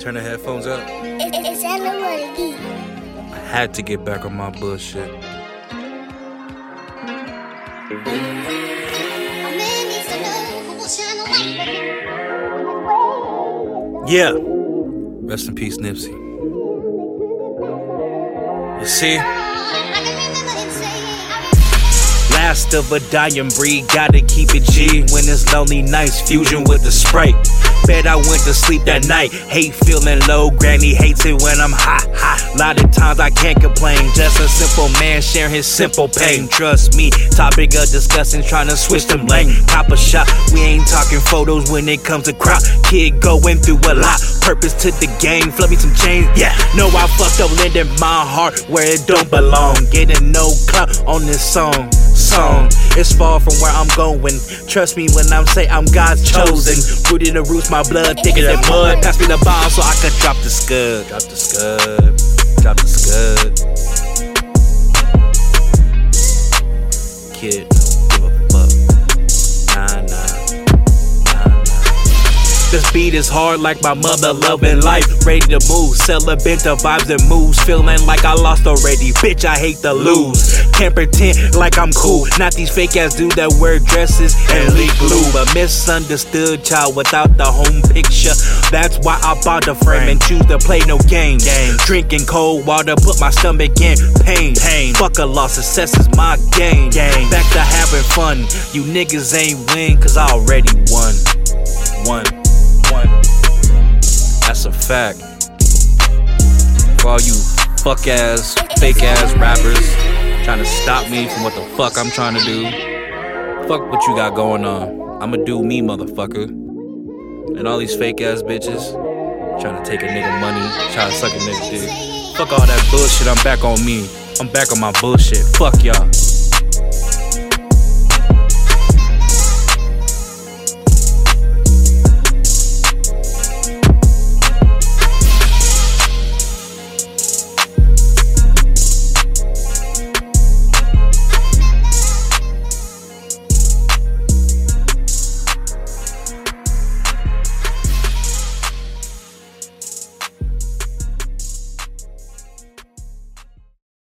Turn the headphones up. Is that not what it is? I had to get back on my bullshit. Yeah. Rest in peace, Nipsey. You see? Last of a dying breed, gotta keep it G when it's lonely nights. Fusion with the sprite. Bet I went to sleep that night. Hate feeling low, granny hates it when I'm hot, hot. Lot of times I can't complain. Just a simple man sharing his simple pain. Trust me, topic of discussing, trying to switch them lane. Cop a shot, we ain't talking photos when it comes to crowd. Kid going through a lot. Purpose to the game, flood me some change. Yeah, know I fucked up, lending my heart where it don't belong. Getting no clout on this song song. It's far from where I'm going. Trust me when I'm say I'm God's chosen. Rooted in the roots, my blood thicker than mud. Pass me the bomb so I can drop the scud. Drop the scud. Drop the scud. Kid, don't give a fuck. Nah, nah. Nah, nah. This beat is hard like my mother loving life. Ready to move, celebrate the vibes and moves. Feeling like I lost already. Bitch, I hate to lose. Can't pretend like I'm cool. Not these fake ass dudes that wear dresses and leak glue. A misunderstood child without the home picture. That's why I bought the frame and choose to play no games. Drinking cold water, put my stomach in pain. pain. Fuck a loss, success is my game. game. Back to having fun. You niggas ain't win, cause I already won. One. One. That's a fact. For all you fuck ass, fake ass rappers trying to stop me from what the fuck I'm trying to do. Fuck what you got going on. I'ma do me, motherfucker. And all these fake ass bitches trying to take a nigga money, trying to suck a nigga dick. Fuck all that bullshit, I'm back on me. I'm back on my bullshit. Fuck y'all.